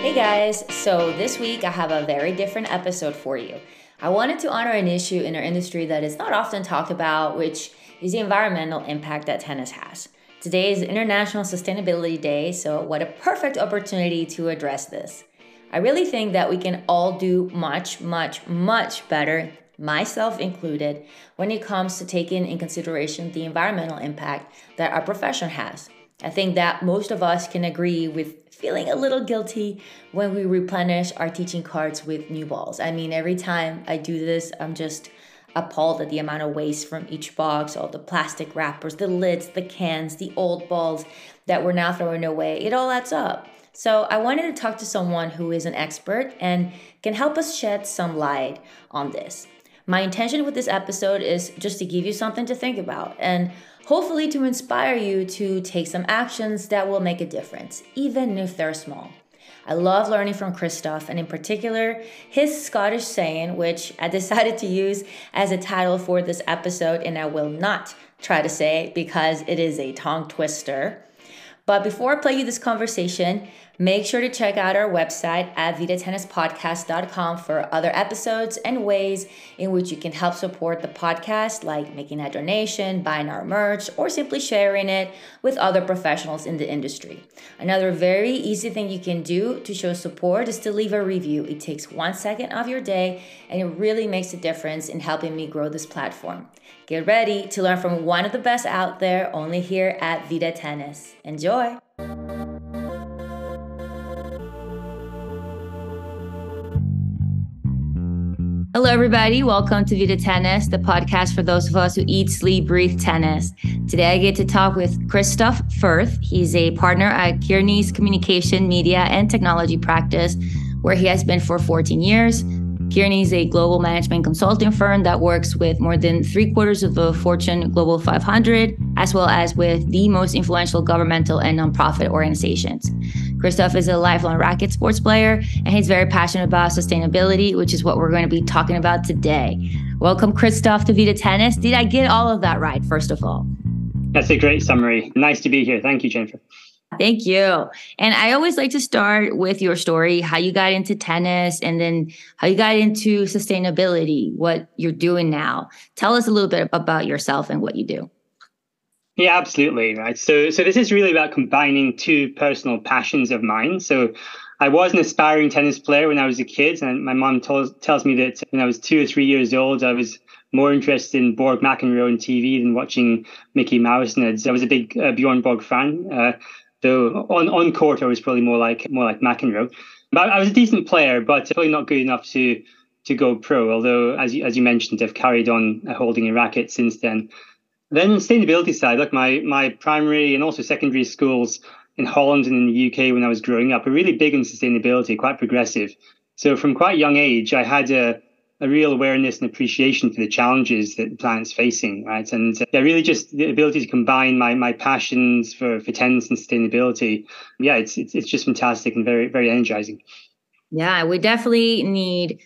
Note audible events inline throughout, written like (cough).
Hey guys, so this week I have a very different episode for you. I wanted to honor an issue in our industry that is not often talked about, which is the environmental impact that tennis has. Today is International Sustainability Day, so what a perfect opportunity to address this. I really think that we can all do much, much, much better, myself included, when it comes to taking in consideration the environmental impact that our profession has. I think that most of us can agree with feeling a little guilty when we replenish our teaching cards with new balls. I mean, every time I do this, I'm just appalled at the amount of waste from each box, all the plastic wrappers, the lids, the cans, the old balls that we're now throwing away. It all adds up. So I wanted to talk to someone who is an expert and can help us shed some light on this. My intention with this episode is just to give you something to think about and hopefully to inspire you to take some actions that will make a difference, even if they're small. I love learning from Christophe, and in particular, his Scottish saying, which I (laughs) decided to use as a title for this episode, and I will not try to say because it is a tongue twister. But before I play you this conversation, Make sure to check out our website at vidatennispodcast.com for other episodes and ways in which you can help support the podcast, like making a donation, buying our merch, or simply sharing it with other professionals in the industry. Another very easy thing you can do to show support is to leave a review. It takes one second of your day and it really makes a difference in helping me grow this platform. Get ready to learn from one of the best out there only here at Vida Tennis. Enjoy! Hello, everybody. Welcome to Vida Tennis, the podcast for those of us who eat, sleep, breathe tennis. Today, I get to talk with Christophe Firth. He's a partner at Kearney's Communication, Media, and Technology practice, where he has been for 14 years. Kearney is a global management consulting firm that works with more than three quarters of the Fortune Global 500, as well as with the most influential governmental and nonprofit organizations. Christophe is a lifelong racket sports player, and he's very passionate about sustainability, which is what we're going to be talking about today. Welcome, Christophe, to Vida Tennis. Did I get all of that right, first of all? That's a great summary. Nice to be here. Thank you, Jennifer. Thank you. And I always like to start with your story, how you got into tennis and then how you got into sustainability, what you're doing now. Tell us a little bit about yourself and what you do. Yeah, absolutely. Right. So so this is really about combining two personal passions of mine. So I was an aspiring tennis player when I was a kid, and my mom tells tells me that when I was two or three years old, I was more interested in Borg McEnroe on TV than watching Mickey Mouse. And I was a big uh, Bjorn Borg fan. Uh, so on on court, I was probably more like more like McEnroe. But I was a decent player, but probably not good enough to to go pro. Although, as you, as you mentioned, I've carried on uh, holding a racket since then. Then, the sustainability side, look, my my primary and also secondary schools in Holland and in the UK when I was growing up are really big in sustainability, quite progressive. So from quite young age, I had a a real awareness and appreciation for the challenges that the planet's facing, right? And uh, yeah, really just the ability to combine my my passions for for tennis and sustainability. Yeah, it's it's it's just fantastic and very very energizing. Yeah, we definitely need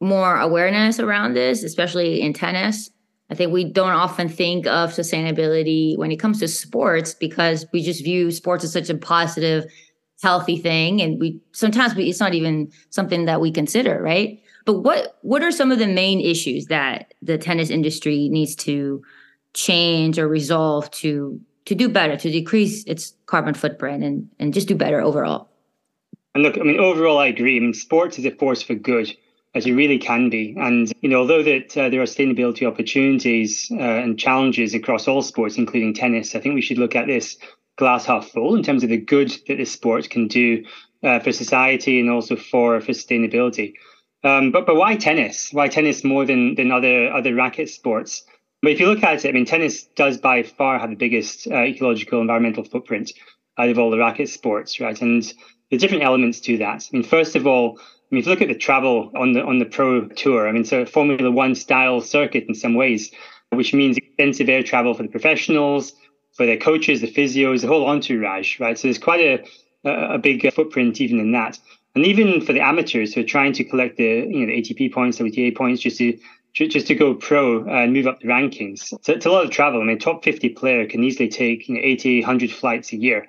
more awareness around this, especially in tennis. I think we don't often think of sustainability when it comes to sports because we just view sports as such a positive, healthy thing, and we sometimes we, it's not even something that we consider, right? But what what are some of the main issues that the tennis industry needs to change or resolve to to do better, to decrease its carbon footprint and and just do better overall? And look, I mean, overall, I agree. I mean, sports is a force for good, as it really can be. And you know, although that uh, there are sustainability opportunities uh, and challenges across all sports, including tennis, I think we should look at this glass half full in terms of the good that this sport can do uh, for society and also for for sustainability. Um, but but why tennis? Why tennis more than than other other racket sports? But if you look at it, I mean, tennis does by far have the biggest uh, ecological environmental footprint out of all the racket sports, right? And the different elements to that. I mean, first of all, I mean, if you look at the travel on the on the pro tour, I mean, so Formula One style circuit in some ways, which means extensive air travel for the professionals, for their coaches, the physios, the whole entourage, right? So there's quite a a big footprint even in that and even for the amateurs who are trying to collect the you know the ATP points, WTA points, just to just to go pro and move up the rankings. So it's a lot of travel. I mean, top 50 player can easily take you know, 80, 100 flights a year.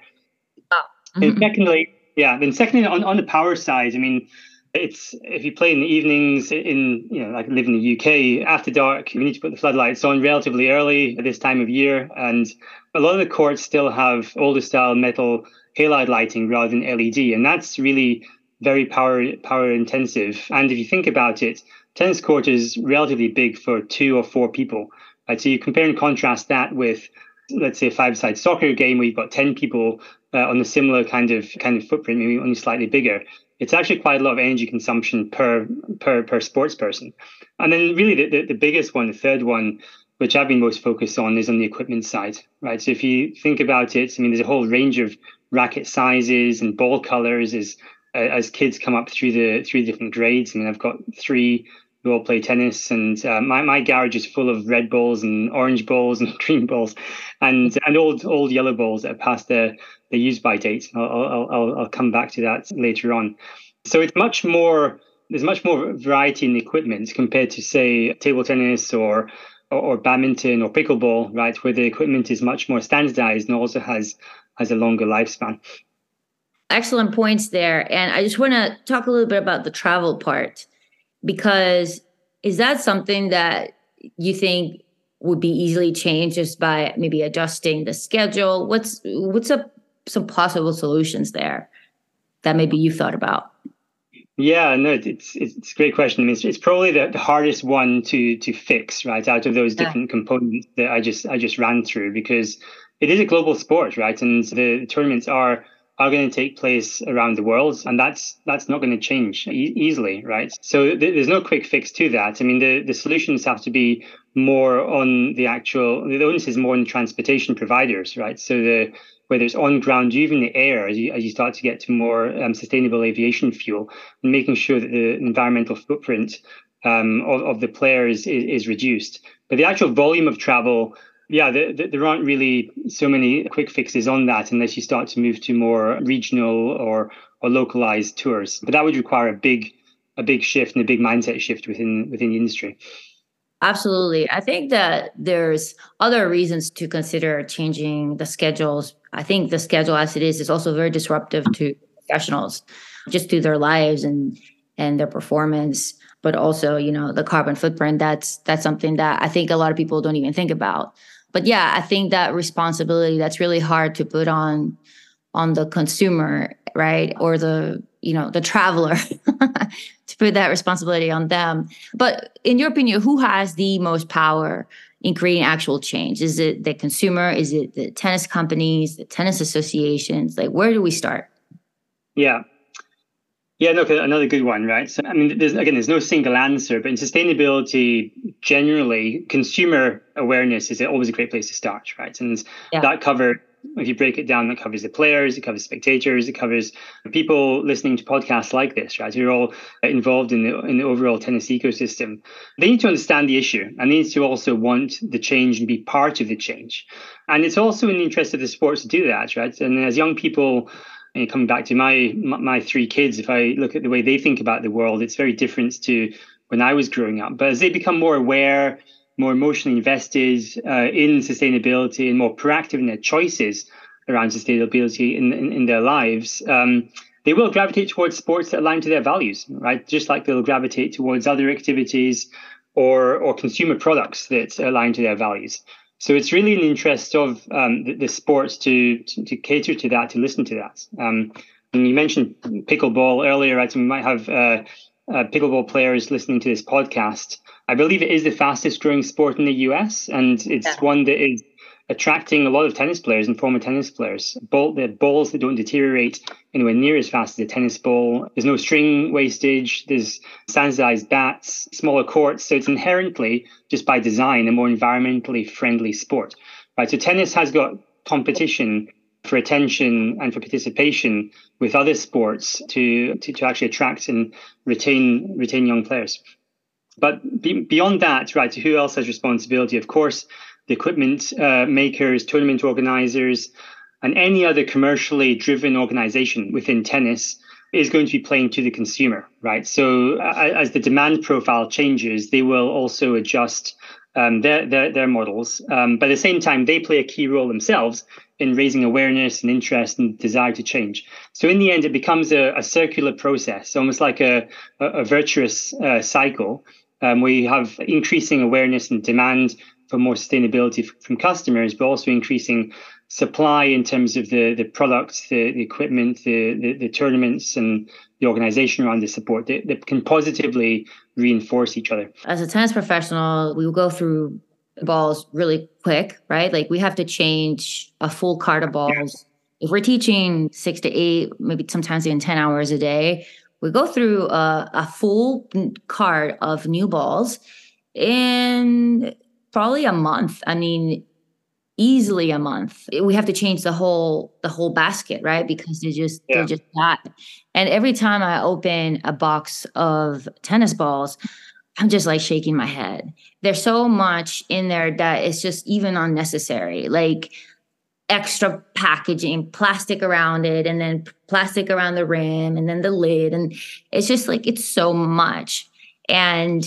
Oh. Mm-hmm. And secondly, Yeah. Then secondly, on, on the power side, I mean, it's if you play in the evenings in you know like I live in the UK after dark you need to put the floodlights on relatively early at this time of year and a lot of the courts still have older style metal halide lighting rather than LED and that's really very power power intensive. And if you think about it tennis court is relatively big for two or four people. Right? So you compare and contrast that with let's say a five side soccer game where you've got 10 people uh, on a similar kind of kind of footprint maybe only slightly bigger. It's actually quite a lot of energy consumption per per per sports person. And then really the, the, the, biggest one, the third one, which I've been most focused on, is on the equipment side, right? So if you think about it, I mean, there's a whole range of racket sizes and ball colors. Uh, as kids come up through the through different grades. I mean, I've got three who all play tennis, and uh, my my garage is full of red balls and orange balls and (laughs) green balls, and and old old yellow balls that are past their the use by date. I'll, I'll, I'll, I'll come back to that later on. So it's much more, there's much more variety in the equipment compared to, say, table tennis or, or, or badminton or pickleball, right, where the equipment is much more standardized and also has, has a longer lifespan. Excellent points there. And I just want to talk a little bit about the travel part because is that something that you think would be easily changed just by maybe adjusting the schedule? What's what's up some possible solutions there that maybe you've thought about? Yeah, no, it's it's a great question. I mean, it's, it's probably the, the, hardest one to to fix, right? Out of those different yeah. components that I just I just ran through, because it is a global sport, right? And the tournaments are are going to take place around the world, and that's that's not going to change e- easily, right? So th- there's no quick fix to that. I mean, the the solutions have to be more on the actual. The onus is more on transportation providers, right? So the whether it's on ground, even the air, as you, as you start to get to more um, sustainable aviation fuel, and making sure that the environmental footprint um, of, of the players is, is reduced. But the actual volume of travel, yeah, the, the, there aren't really so many quick fixes on that unless you start to move to more regional or or localized tours. But that would require a big a big shift and a big mindset shift within within the industry. Absolutely. I think that there's other reasons to consider changing the schedules. I think the schedule as it is is also very disruptive to professionals just to their lives and and their performance, but also, you know, the carbon footprint. That's that's something that I think a lot of people don't even think about. But yeah, I think that responsibility that's really hard to put on on the consumer, right? Or the, you know, the traveler (laughs) to put that responsibility on them. But in your opinion, who has the most power in creating actual change? Is it the consumer? Is it the tennis companies, the tennis associations? Like, where do we start? Yeah. Yeah, no, another good one, right? So, I mean, there's, again, there's no single answer, but in sustainability, generally, consumer awareness is always a great place to start, right? And yeah. that covered if you break it down, that covers the players, it covers spectators, it covers people listening to podcasts like this, right? Who are all involved in the in the overall tennis ecosystem. They need to understand the issue and they need to also want the change and be part of the change. And it's also in the interest of the sports to do that, right? And as young people, and coming back to my my three kids, if I look at the way they think about the world, it's very different to when I was growing up. But as they become more aware more emotionally invested uh, in sustainability and more proactive in their choices around sustainability in, in, in their lives, um, they will gravitate towards sports that align to their values, right? Just like they'll gravitate towards other activities or, or consumer products that align to their values. So it's really in the interest of um, the, the, sports to, to, to cater to that, to listen to that. Um, and you mentioned pickleball earlier, right? So we might have uh, uh, pickleball players listening to this podcast. I believe it is the fastest growing sport in the US, and it's yeah. one that is attracting a lot of tennis players and former tennis players. Ball, the balls that don't deteriorate anywhere near as fast as a tennis ball. There's no string wastage. There's standardized bats, smaller courts. So it's inherently, just by design, a more environmentally friendly sport. Right. So tennis has got competition for attention and for participation with other sports to, to, to actually attract and retain retain young players. But be, beyond that, right, who else has responsibility? Of course, the equipment uh, makers, tournament organizers, and any other commercially driven organization within tennis is going to be playing to the consumer, right? So uh, as the demand profile changes, they will also adjust um, their, their, their models. Um, but at the same time, they play a key role themselves in raising awareness and interest and desire to change. So in the end, it becomes a, a circular process, almost like a, a, a virtuous uh, cycle um, where you have increasing awareness and demand for more sustainability from customers, but also increasing supply in terms of the the products, the, the equipment, the, the, the tournaments, and the organization around the support that, that can positively reinforce each other. As a tennis professional, we will go through balls really quick, right? Like we have to change a full cart of balls. If we're teaching six to eight, maybe sometimes even 10 hours a day, we go through a, a full cart of new balls in probably a month. I mean, easily a month. We have to change the whole the whole basket, right? Because they're just yeah. they just not. And every time I open a box of tennis balls, I'm just like shaking my head. There's so much in there that it's just even unnecessary. Like extra packaging, plastic around it, and then plastic around the rim, and then the lid. And it's just like it's so much. And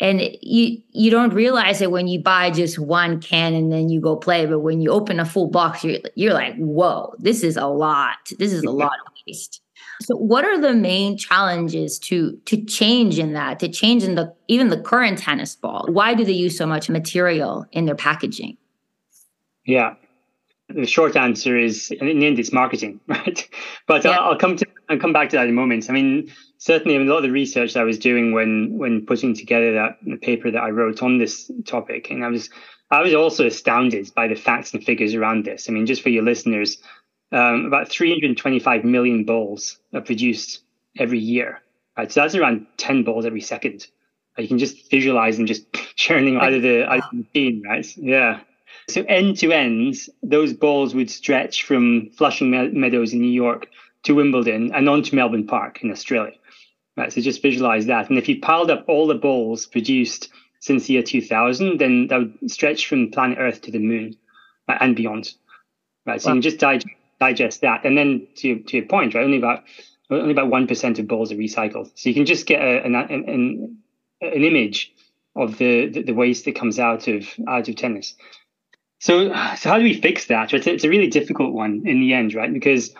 and you you don't realize it when you buy just one can and then you go play but when you open a full box you're, you're like whoa this is a lot. This is a lot of waste. So what are the main challenges to to change in that to change in the even the current tennis ball? Why do they use so much material in their packaging? Yeah. The short answer is in the end it's marketing (laughs) right? But yeah. I'll, I'll come to I'll come back to that in a moment. I mean certainly a lot of the research I was doing when when putting together that paper that I wrote on this topic, and I was I was also astounded by the facts and figures around this. I mean, just for your listeners, um, about 325 million balls are produced every year. Right, so that's around 10 balls every second. You can just visualize them just (laughs) churning out of the out of the machine, right? Yeah. So end to end, those balls would stretch from Flushing Meadows in New York to Wimbledon and on to Melbourne Park in Australia. Right, so just visualize that. And if you piled up all the balls produced since the year 2000, then that would stretch from planet Earth to the moon right, and beyond. Right, so wow. you can just digest, digest that. And then to, to your point, right, only about only about one percent of balls are recycled. So you can just get a, an, an, an image of the, the, the waste that comes out of out of tennis. So so how do we fix that? It's a, it's a really difficult one in the end, right? Because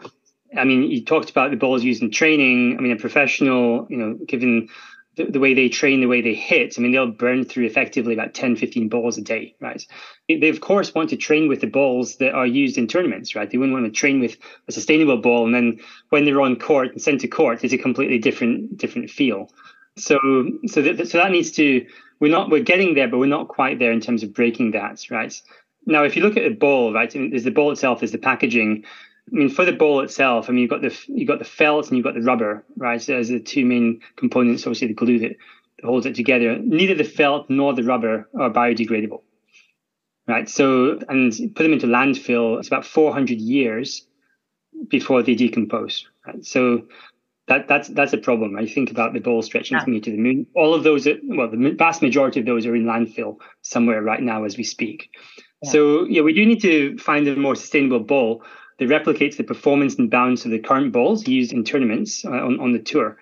I mean, you talked about the balls used in training. I mean, a professional, you know, given the, the, way they train, the way they hit, I mean, they'll burn through effectively about 10, 15 balls a day, right? They, of course, want to train with the balls that are used in tournaments, right? They wouldn't want to train with a sustainable ball. And then when they're on court and sent to court, it's a completely different, different feel. So, so that, so that needs to, we're not, we're getting there, but we're not quite there in terms of breaking that, right? Now, if you look at the ball, right, there's the ball itself, there's the packaging, I mean, for the ball itself, I mean, you've got the you've got the felt and you've got the rubber, right? So as the two main components, obviously the glue that holds it together. Neither the felt nor the rubber are biodegradable, right? So and put them into landfill, it's about 400 years before they decompose, right? So that that's that's a problem. I think about the ball stretching yeah. me to the moon. All of those, well, the vast majority of those are in landfill somewhere right now as we speak. Yeah. So yeah, we do need to find a more sustainable ball that replicates the performance and balance of the current balls used in tournaments uh, on, on the tour.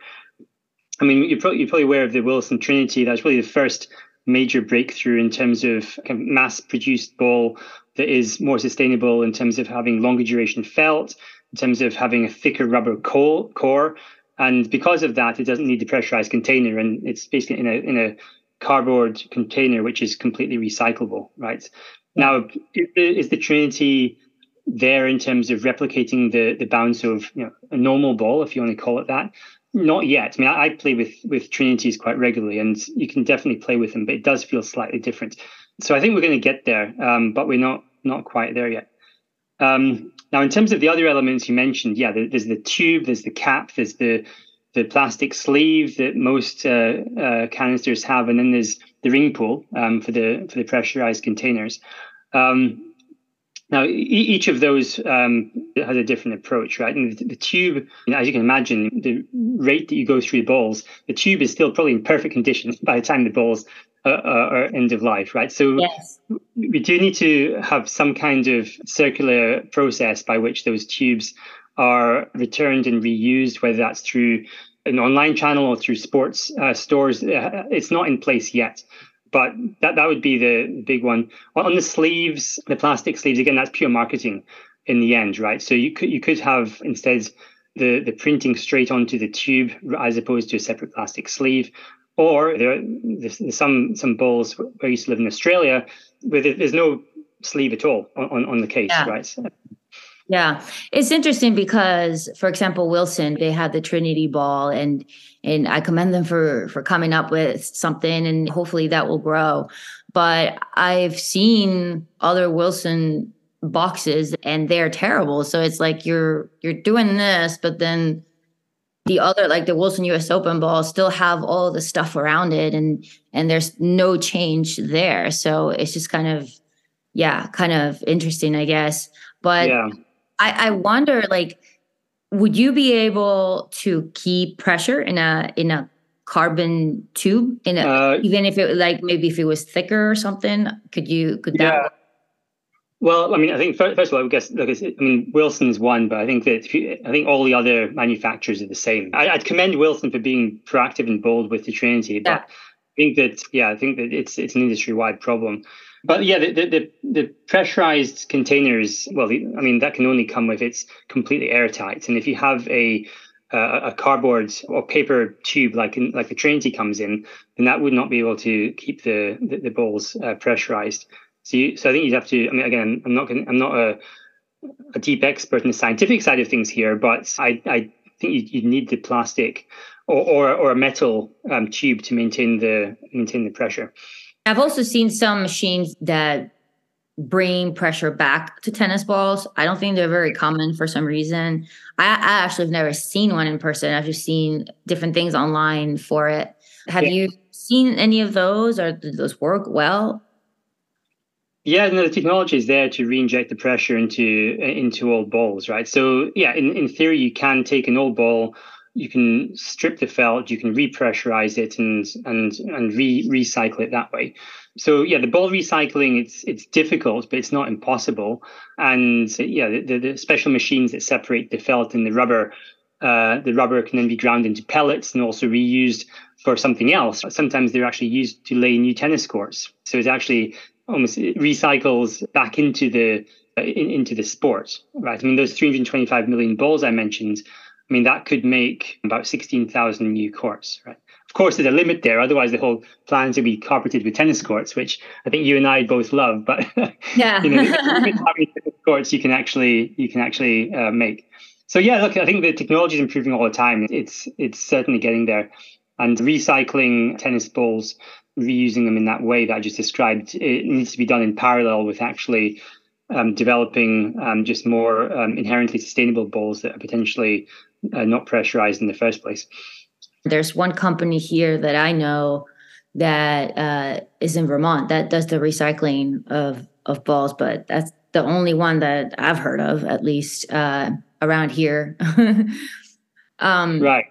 I mean, you're probably, you're probably aware of the Wilson Trinity. That's really the first major breakthrough in terms of, mass produced ball that is more sustainable in terms of having longer duration felt, in terms of having a thicker rubber core. And because of that, it doesn't need the pressurized container. And it's basically in a, in a cardboard container, which is completely recyclable, right? Now, is the Trinity there in terms of replicating the the bounce of you know a normal ball, if you want to call it that. Not yet. I mean, I, I play with with Trinities quite regularly, and you can definitely play with them, but it does feel slightly different. So I think we're going to get there, um, but we're not not quite there yet. Um, now, in terms of the other elements you mentioned, yeah, there's the tube, there's the cap, there's the the plastic sleeve that most uh, uh, canisters have, and then there's the ring pull um, for the for the pressurized containers. Um, now, each of those um, has a different approach, right? And the, the tube, you know, as you can imagine, the rate that you go through the balls, the tube is still probably in perfect condition (laughs) by the time the balls uh, are end of life, right? So yes. we do need to have some kind of circular process by which those tubes are returned and reused, whether that's through an online channel or through sports uh, stores. Uh, it's not in place yet but that, that would be the big one. On the sleeves, the plastic sleeves, again, that's pure marketing. in the end, right? So you could you could have instead the the printing straight onto the tube as opposed to a separate plastic sleeve. Or there are there's some some balls where I used to live in Australia where there's no sleeve at all on, on the case, yeah. right? Yeah, it's interesting because, for example, Wilson they had the Trinity ball, and and I commend them for for coming up with something, and hopefully that will grow. But I've seen other Wilson boxes, and they're terrible. So it's like you're you're doing this, but then the other like the Wilson US Open ball still have all the stuff around it and and there's no change there. So it's just kind of yeah, kind of interesting, I guess. But yeah. I, I wonder like would you be able to keep pressure in a in a carbon tube in a uh, even if it like maybe if it was thicker or something could you could that yeah. Well, I mean, I think first of all, I guess look, I mean, Wilson's one, but I think that you, I think all the other manufacturers are the same. I, would commend Wilson for being proactive and bold with the Trinity, but yeah. I think that yeah, I think that it's it's an industry wide problem. But yeah, the, the, the pressurized containers, well, I mean, that can only come if it's completely airtight. And if you have a a cardboard or paper tube like in, like the Trinity comes in, then that would not be able to keep the the, the balls uh, pressurized. So, you, so I think you'd have to. I mean, again, I'm not going. I'm not a a deep expert in the scientific side of things here, but I I think you you need the plastic or or, or a metal um, tube to maintain the maintain the pressure. I've also seen some machines that bring pressure back to tennis balls. I don't think they're very common for some reason. I, I actually have never seen one in person. I've just seen different things online for it. Have yeah. you seen any of those or do those work well? Yeah, no, the technology is there to re-inject the pressure into into old balls, right? So yeah, in, in theory, you can take an old ball, you can strip the felt, you can repressurize it and and and re recycle it that way. So yeah, the ball recycling it's it's difficult, but it's not impossible. And yeah, the, the special machines that separate the felt and the rubber, uh, the rubber can then be ground into pellets and also reused for something else. Sometimes they're actually used to lay new tennis courts. So it's actually almost it recycles back into the in, into the sport, right? I mean, those 325 million balls I mentioned I mean, that could make about 16,000 new courts, right? Of course, there's a limit there. Otherwise, the whole plan to be carpeted with tennis courts, which I think you and I both love. But (laughs) yeah, you know, courts you can actually you can actually uh, make. So yeah, look, I think the technology is improving all the time. It's it's certainly getting there, and recycling tennis balls, reusing them in that way that I just described, it needs to be done in parallel with actually um, developing um, just more um, inherently sustainable balls that are potentially uh, not pressurized in the first place. There's one company here that I know that uh, is in Vermont that does the recycling of of balls, but that's the only one that I've heard of, at least uh, around here. (laughs) um, right.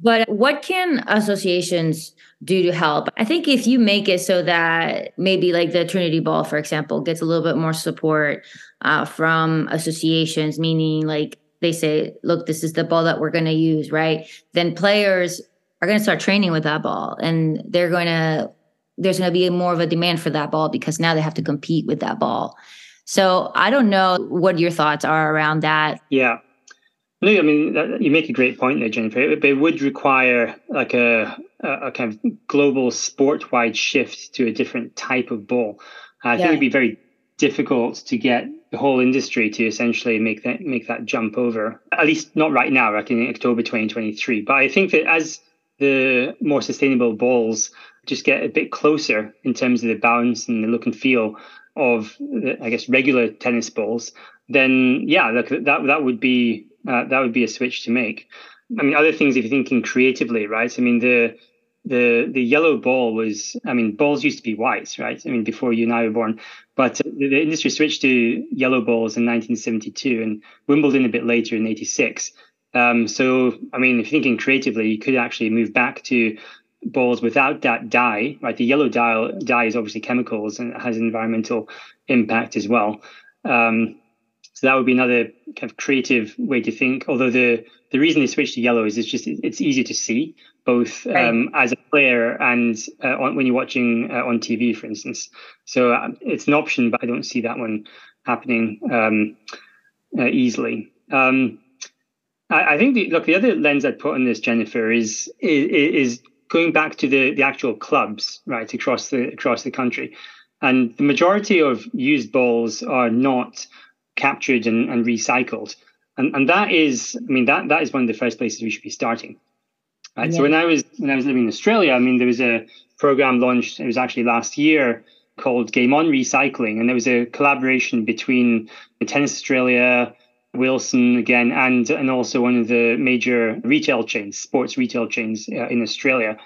But what can associations do to help? I think if you make it so that maybe like the Trinity Ball, for example, gets a little bit more support uh, from associations, meaning like they say, look, this is the ball that we're going to use, right? Then players are going to start training with that ball and they're going to, there's going to be more of a demand for that ball because now they have to compete with that ball. So I don't know what your thoughts are around that. Yeah. No, I mean you make a great point there, Jennifer. It, it would require like a, a kind of global sport-wide shift to a different type of ball. I yeah. think it'd be very difficult to get the whole industry to essentially make that make that jump over. At least not right now, like in October 2023. But I think that as the more sustainable balls just get a bit closer in terms of the balance and the look and feel of I guess regular tennis balls, then yeah, look, that that would be uh, that would be a switch to make. I mean, other things if you're thinking creatively, right? I mean, the the the yellow ball was i mean balls used to be white right? I mean before you and i were born. But the, the industry switched to yellow balls in 1972 and wimbledon a bit later in 86 um, so i mean if you're thinking creatively you could actually move back to balls without that dye right? The yellow dye, dye is obviously chemicals and has environmental impact as well. Um, so that would be another kind of creative way to think although the the reason they switched to yellow is it's just it's easier to see both um, as a player and uh, on, when you're watching uh, on TV, for instance. So uh, it's an option, but I don't see that one happening. Um, uh, easily. Um, I, I, think the, look the other lens I'd put on this, Jennifer, is is, is going back to the, the actual clubs right across the across the country, and the majority of used balls are not captured and, and recycled, and and that is I mean that that is one of the first places we should be starting. Right. Yeah. So when I was when I was living in Australia, I mean there was a program launched. It was actually last year called Game On Recycling, and there was a collaboration between Tennis Australia, Wilson again, and and also one of the major retail chains, sports retail chains uh, in Australia,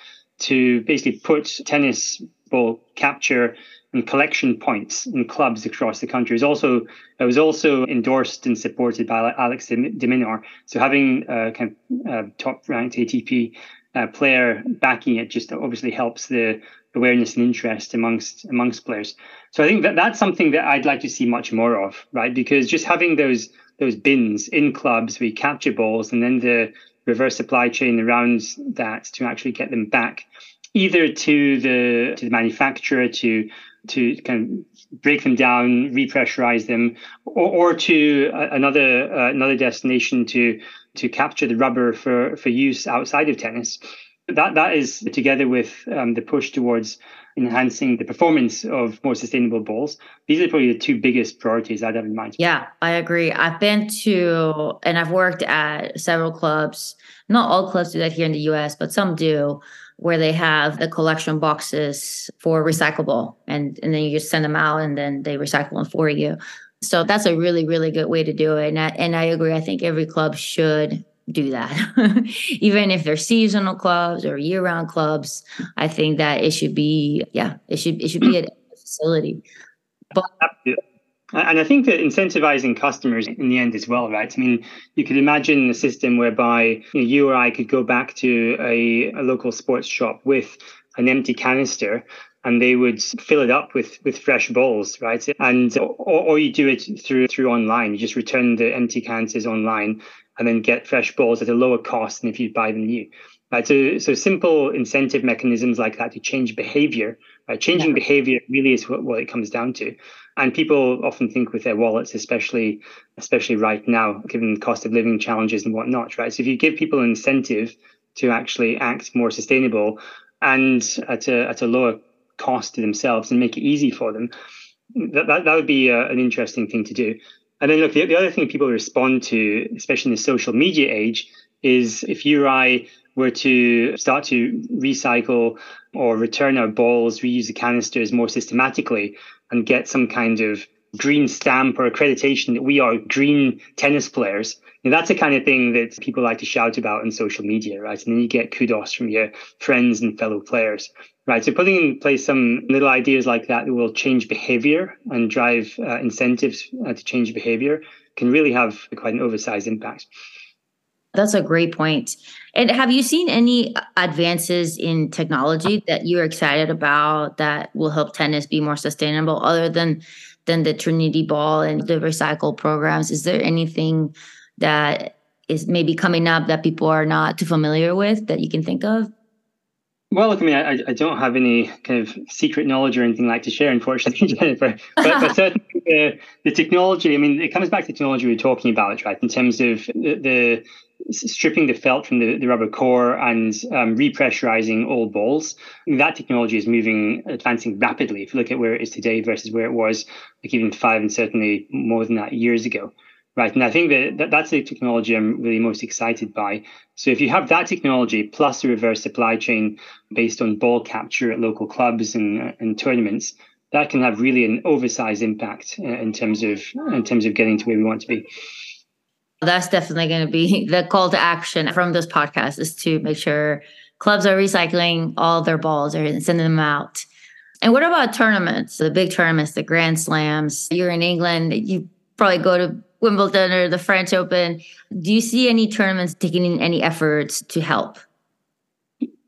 to basically put tennis ball capture and collection points in clubs across the country. It was also it was also endorsed and supported by Alex de Minaur. So having a kind of top ranked ATP uh, player backing it just obviously helps the awareness and interest amongst amongst players. So I think that that's something that I'd like to see much more of, right? Because just having those those bins in clubs, we capture balls, and then the reverse supply chain around that to actually get them back, either to the to the manufacturer to to kind of break them down, repressurize them, or, or to another uh, another destination to to capture the rubber for for use outside of tennis. That that is together with um, the push towards enhancing the performance of more sustainable balls. These are probably the two biggest priorities I'd have in mind. Yeah, I agree. I've been to and I've worked at several clubs. Not all clubs do that here in the US, but some do where they have the collection boxes for recyclable and, and then you just send them out and then they recycle them for you. So that's a really, really good way to do it. And I, and I agree. I think every club should do that. (laughs) Even if they're seasonal clubs or year-round clubs, I think that it should be, yeah, it should it should be a facility. But and I think that incentivizing customers in the end as well, right? I mean, you could imagine a system whereby you, know, you or I could go back to a, a local sports shop with an empty canister and they would fill it up with with fresh balls, right? And or, or you do it through through online. You just return the empty canisters online and then get fresh balls at a lower cost than if you buy them new. Right, so, so simple incentive mechanisms like that to change behavior. Right? Changing yeah. behavior really is what, what it comes down to. And people often think with their wallets, especially especially right now, given the cost of living challenges and whatnot. Right, so if you give people an incentive to actually act more sustainable and at a at a lower cost to themselves and make it easy for them, that that, that would be uh, an interesting thing to do. And then look, the, the other thing people respond to, especially in the social media age, is if you or I were to start to recycle or return our balls, reuse the canisters more systematically, and get some kind of green stamp or accreditation that we are green tennis players. And that's the kind of thing that people like to shout about on social media, right? And then you get kudos from your friends and fellow players, right? So putting in place some little ideas like that that will change behavior and drive uh, incentives uh, to change behavior can really have quite an oversized impact. That's a great point. And have you seen any uh, advances in technology that you're excited about that will help tennis be more sustainable other than than the Trinity ball and the recycle programs? Is there anything that is maybe coming up that people are not too familiar with that you can think of? Well, look, I mean, I, I don't have any kind of secret knowledge or anything like to share, unfortunately, (laughs) Jennifer. But, but certainly the, the technology, I mean, it comes back to technology we are talking about, right? In terms of the, the stripping the felt from the, the rubber core and um, repressurizing all balls. That technology is moving, advancing rapidly. If you look at where it is today versus where it was, like even five and certainly more than that years ago. Right. And I think that, that that's the technology I'm really most excited by. So if you have that technology plus a reverse supply chain based on ball capture at local clubs and, and tournaments, that can have really an oversized impact uh, in terms of in terms of getting to where we want to be. That's definitely going to be (laughs) the call to action from this podcast is to make sure clubs are recycling all their balls or sending them out. And what about tournaments, the big tournaments, the Grand Slams? You're in England, you probably go to Wimbledon or the French Open. Do you see any tournaments taking in any efforts to help?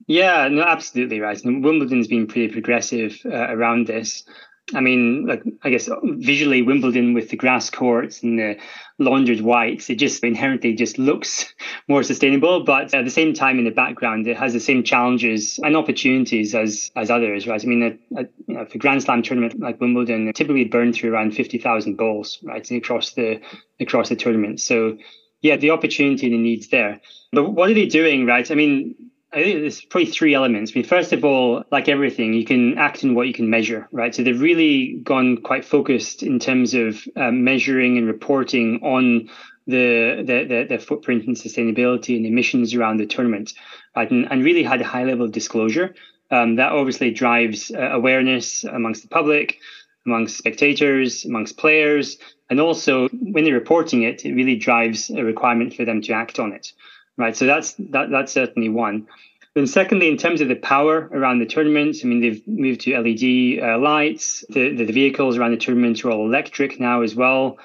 Yeah, no, absolutely right. And Wimbledon's been pretty progressive uh, around this. I mean, like I guess uh, visually Wimbledon with the grass courts and the laundered whites, it just inherently just looks (laughs) more sustainable. But at the same time, in the background, it has the same challenges and opportunities as as others, right? I mean, a, a, you know, Grand Slam tournament like Wimbledon typically burn through around fifty thousand balls, right, across the across the tournament. So yeah, the opportunity and the needs there. But what are they doing, right? I mean, I think there's probably three elements. I mean, first of all, like everything, you can act in what you can measure, right? So they've really gone quite focused in terms of uh, measuring and reporting on the, the, the the footprint and sustainability and emissions around the tournament, right? And, and really had a high level of disclosure. Um, that obviously drives uh, awareness amongst the public, amongst spectators, amongst players, and also when they're reporting it, it really drives a requirement for them to act on it right? So that's that that's certainly one. Then, secondly, in terms of the power around the tournaments, I mean, they've moved to LED uh, lights. The, the, the vehicles around the tournaments are all electric now as well.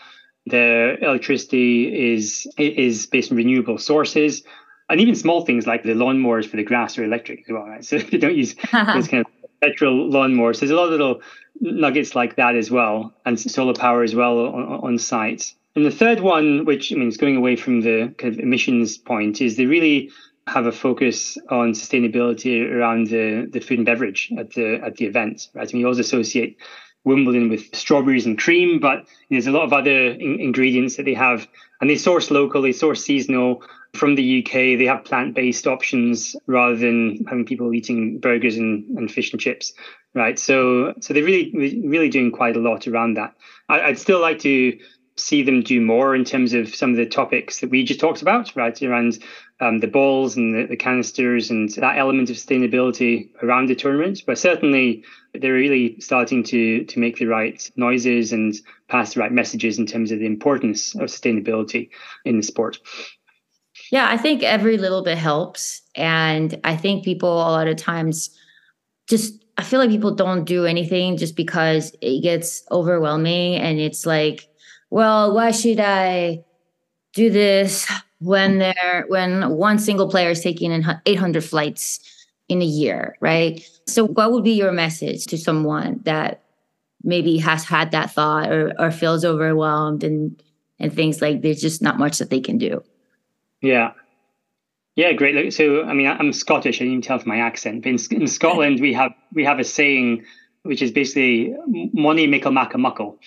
The electricity is is based on renewable sources, and even small things like the lawnmowers for the grass are electric as well. Right? (laughs) So they don't use (laughs) those kind of petrol lawnmowers. There's a lot of little nuggets like that as well, and solar power as well on, on site. And the third one, which I mean, is going away from the kind of emissions point, is they really have a focus on sustainability around the, the food and beverage at the at the event. Right? I mean, you always associate Wimbledon with strawberries and cream, but there's a lot of other in- ingredients that they have, and they source local, they source seasonal from the UK. They have plant-based options rather than having people eating burgers and, and fish and chips, right? So, so they're really, really doing quite a lot around that. I, I'd still like to see them do more in terms of some of the topics that we just talked about, right? Around um, the balls and the, the, canisters and that element of sustainability around the tournament. But certainly, they're really starting to to make the right noises and pass the right messages in terms of the importance of sustainability in the sport. Yeah, I think every little bit helps, and I think people a lot of times just I feel like people don't do anything just because it gets overwhelming and it's like well, why should I do this when there when one single player is taking in 800 flights in a year, right? So what would be your message to someone that maybe has had that thought or, or feels overwhelmed and and things like there's just not much that they can do? Yeah. Yeah, great. So, I mean, I'm Scottish. I didn't tell from my accent, but in, in Scotland, we have we have a saying which is basically "money mickle maca muckle,"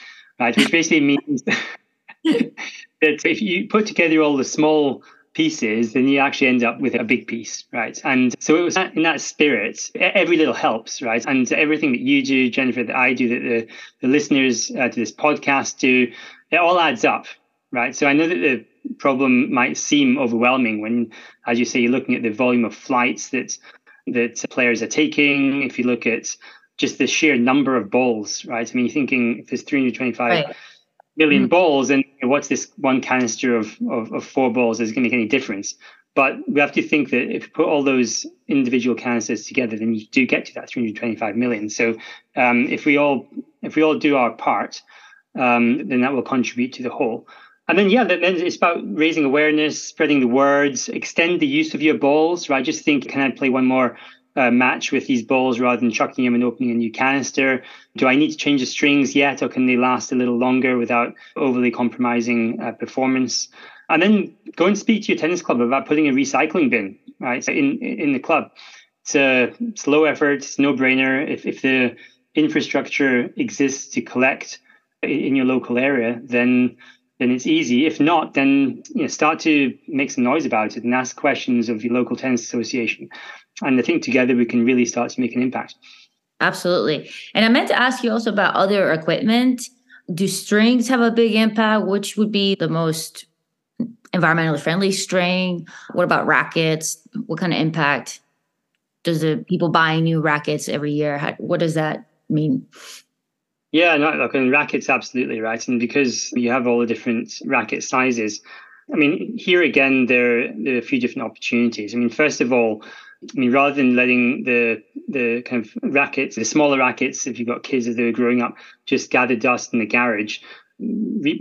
right? Which basically means (laughs) that if you put together all the small pieces, then you actually end up with a big piece, right? And so it was in that spirit, every little helps, right? And everything that you do, Jennifer, that I do, that the, the listeners uh, to this podcast do, it all adds up, right? So I know that the problem might seem overwhelming when, as you say, you're looking at the volume of flights that that players are taking. If you look at just the sheer number of balls, right? I mean, you're thinking if there's 325 right. million mm-hmm. balls, and what's this one canister of, of, of four balls is going to make any difference? But we have to think that if you put all those individual canisters together, then you do get to that 325 million. So um, if we all if we all do our part, um, then that will contribute to the whole. And then yeah, then it's about raising awareness, spreading the words, extend the use of your balls. Right, just think, can I play one more uh, match with these balls rather than chucking them and opening a new canister? Do I need to change the strings yet, or can they last a little longer without overly compromising uh, performance? And then go and speak to your tennis club about putting a recycling bin right in in the club. It's a it's low effort, it's no brainer. If if the infrastructure exists to collect in your local area, then then it's easy. If not, then you know, start to make some noise about it and ask questions of your local tennis association. And I think together we can really start to make an impact. Absolutely. And I meant to ask you also about other equipment. Do strings have a big impact? Which would be the most environmentally friendly string? What about rackets? What kind of impact does the people buying new rackets every year? How, what does that mean? Yeah, no, look, and rackets absolutely right, and because you have all the different racket sizes, I mean, here again, there, there are a few different opportunities. I mean, first of all, I mean, rather than letting the the kind of rackets, the smaller rackets, if you've got kids as they're growing up, just gather dust in the garage,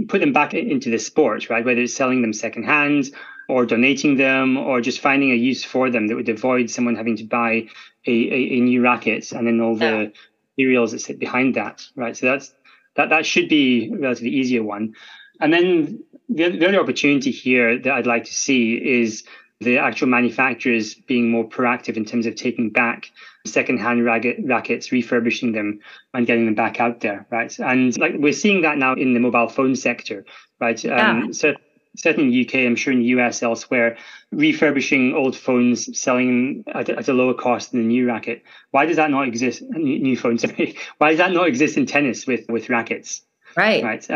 put them back into the sport, right? Whether it's selling them secondhand or donating them or just finding a use for them that would avoid someone having to buy a, a, a new racket and then all the materials that sit behind that, right? So that's that that should be a relatively easier one. And then the, the other opportunity here that I'd like to see is the actual manufacturers being more proactive in terms of taking back secondhand racket, rackets, refurbishing them, and getting them back out there, right? And like we're seeing that now in the mobile phone sector, right? Yeah. Um, so certainly in the UK, I'm sure in the US elsewhere, refurbishing old phones, selling at, at a lower cost than the new racket. Why does that not exist? New phones. (laughs) Why does that not exist in tennis with with rackets? Right. Right.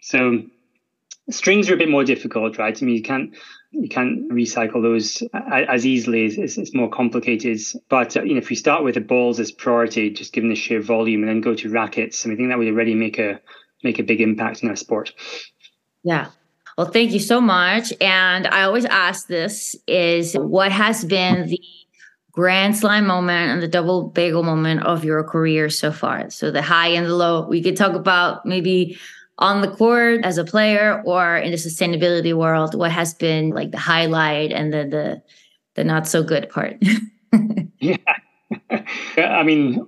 So strings are a bit more difficult, right? I mean, you can't you can't recycle those as easily. It's, it's more complicated. But uh, you know, if we start with the balls as priority, just given the sheer volume, and then go to rackets, I, mean, I think that would already make a make a big impact in our sport. Yeah. Well, thank you so much. And I always ask this: is what has been the grand slam moment and the double bagel moment of your career so far? So the high and the low. We could talk about maybe on the court as a player or in the sustainability world what has been like the highlight and the the, the not so good part? (laughs) (laughs) Yeah. I mean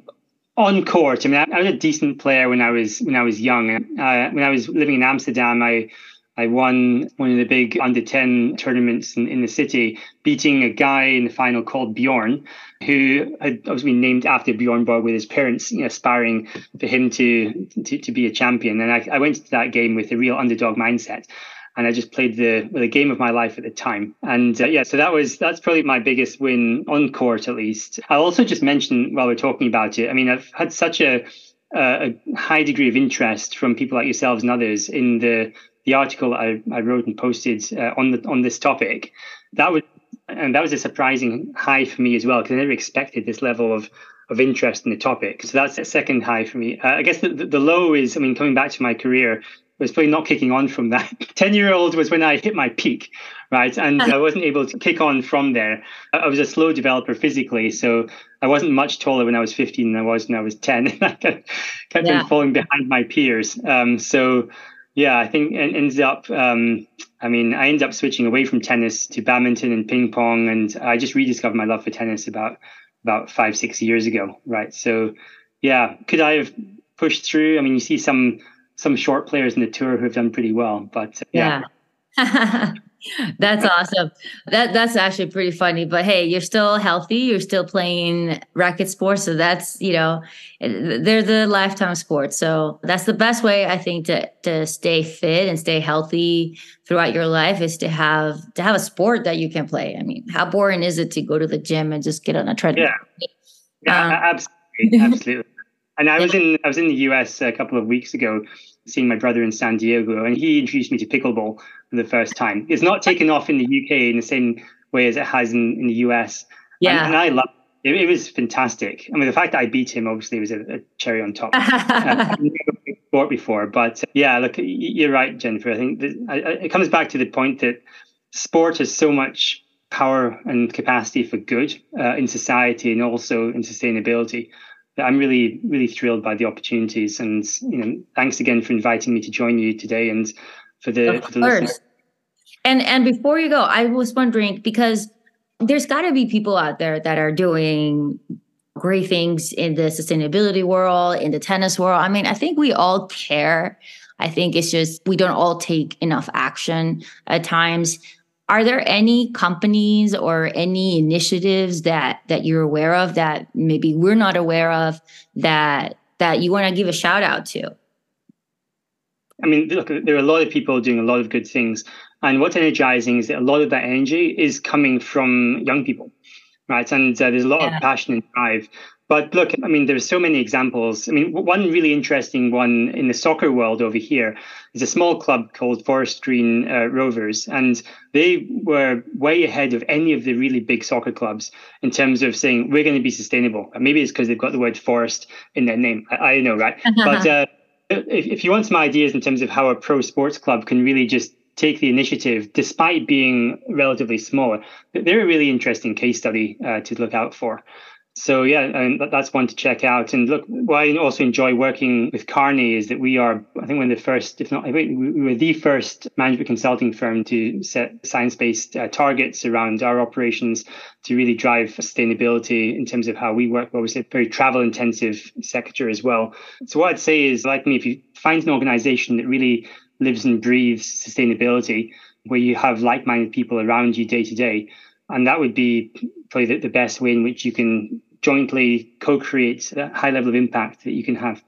on court i mean I, was a decent player when i was when i was young. Uh, when i was living in amsterdam i I won one of the big under 10 tournaments in, in the city, beating a guy in the final called Bjorn, who had obviously been named after Bjorn Borg with his parents, you know, aspiring for him to, to, to be a champion. And I, I went to that game with a real underdog mindset and I just played the the game of my life at the time. And uh, yeah, so that was that's probably my biggest win on court, at least. I'll also just mention while we're talking about it. I mean, I've had such a a high degree of interest from people like yourselves and others in the the article I, I wrote and posted uh, on the on this topic, that would and that was a surprising high for me as well because I never expected this level of of interest in the topic. So that's a second high for me. Uh, I guess the, the, the low is, I mean, coming back to my career, was probably not kicking on from that. (laughs) 10 year old was when I hit my peak, right? And I wasn't able to kick on from there. I was a slow developer physically, so I wasn't much taller when I was 15 than I was when I was 10. (laughs) I kept, kept yeah. falling behind my peers. Um, so yeah, I think it ends up. Um, I mean, I ended up switching away from tennis to badminton and ping pong, and I just rediscovered my love for tennis about about five six years ago. Right. So, yeah, could I have pushed through? I mean, you see some some short players in the tour who have done pretty well, but uh, yeah. yeah. (laughs) that's awesome. That that's actually pretty funny. But hey, you're still healthy. You're still playing racket sports, so that's you know, they're the lifetime sports. So that's the best way I think to to stay fit and stay healthy throughout your life is to have to have a sport that you can play. I mean, how boring is it to go to the gym and just get on a treadmill? Yeah, yeah, um, absolutely, (laughs) absolutely. And I was in I was in the US a couple of weeks ago seeing my brother in San Diego, and he introduced me to pickleball for the first time. It's not taken off in the UK in the same way as it has in, in the US. Yeah. And, and I love it. it. was fantastic. I mean, the fact that I beat him obviously was a, a cherry on top. (laughs) uh, I've never sport before, but uh, yeah, look, you're right, Jennifer. I think that, I, it comes back to the point that sport has so much power and capacity for good uh, in society and also in sustainability. I'm really, really thrilled by the opportunities, and you know, thanks again for inviting me to join you today, and for the, for the course. And and before you go, I was wondering because there's got to be people out there that are doing great things in the sustainability world, in the tennis world. I mean, I think we all care. I think it's just we don't all take enough action at times. Are there any companies or any initiatives that that you're aware of that maybe we're not aware of that that you want to give a shout out to? I mean, look, there are a lot of people doing a lot of good things. And what's energizing is that a lot of that energy is coming from young people, right? And uh, there's a lot yeah. of passion and drive. But look, I mean, there's so many examples. I mean, one really interesting one in the soccer world over here is a small club called Forest Green uh, Rovers, and they were way ahead of any of the really big soccer clubs in terms of saying we're going to be sustainable. maybe it's because they've got the word forest in their name. I, I know, right? (laughs) but uh, if, if you want some ideas in terms of how a pro sports club can really just take the initiative despite being relatively smaller, they're a really interesting case study uh, to look out for. So yeah, and that's one to check out. And look, why I also enjoy working with Kearney is that we are, I think, one of the first, if not, we were the first management consulting firm to set science-based uh, targets around our operations to really drive sustainability in terms of how we work. We're obviously, a very travel-intensive sector as well. So what I'd say is, like me, if you find an organization that really lives and breathes sustainability, where you have like-minded people around you day to day, and that would be probably the, the best way in which you can jointly co-create a high level of impact that you can have.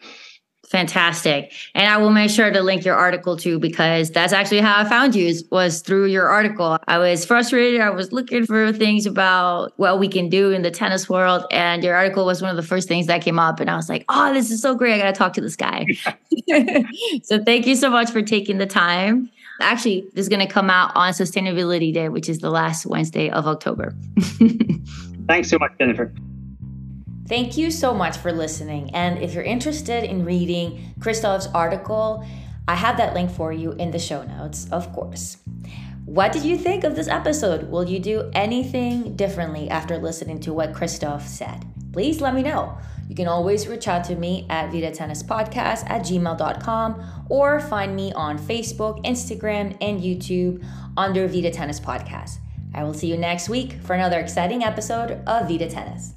Fantastic. And I will make sure to link your article too, because that's actually how I found you was through your article. I was frustrated. I was looking for things about what we can do in the tennis world. And your article was one of the first things that came up. And I was like, oh, this is so great. I got to talk to this guy. (laughs) (laughs) so thank you so much for taking the time. Actually, this is going to come out on Sustainability Day, which is the last Wednesday of October. (laughs) Thanks so much, Jennifer. Thank you so much for listening. And if you're interested in reading Christophe's article, I have that link for you in the show notes, of course. What did you think of this episode? Will you do anything differently after listening to what Christoph said? Please let me know. You can always reach out to me at Vida Tennis Podcast at gmail.com or find me on Facebook, Instagram, and YouTube under Vida Tennis Podcast. I will see you next week for another exciting episode of Vida Tennis.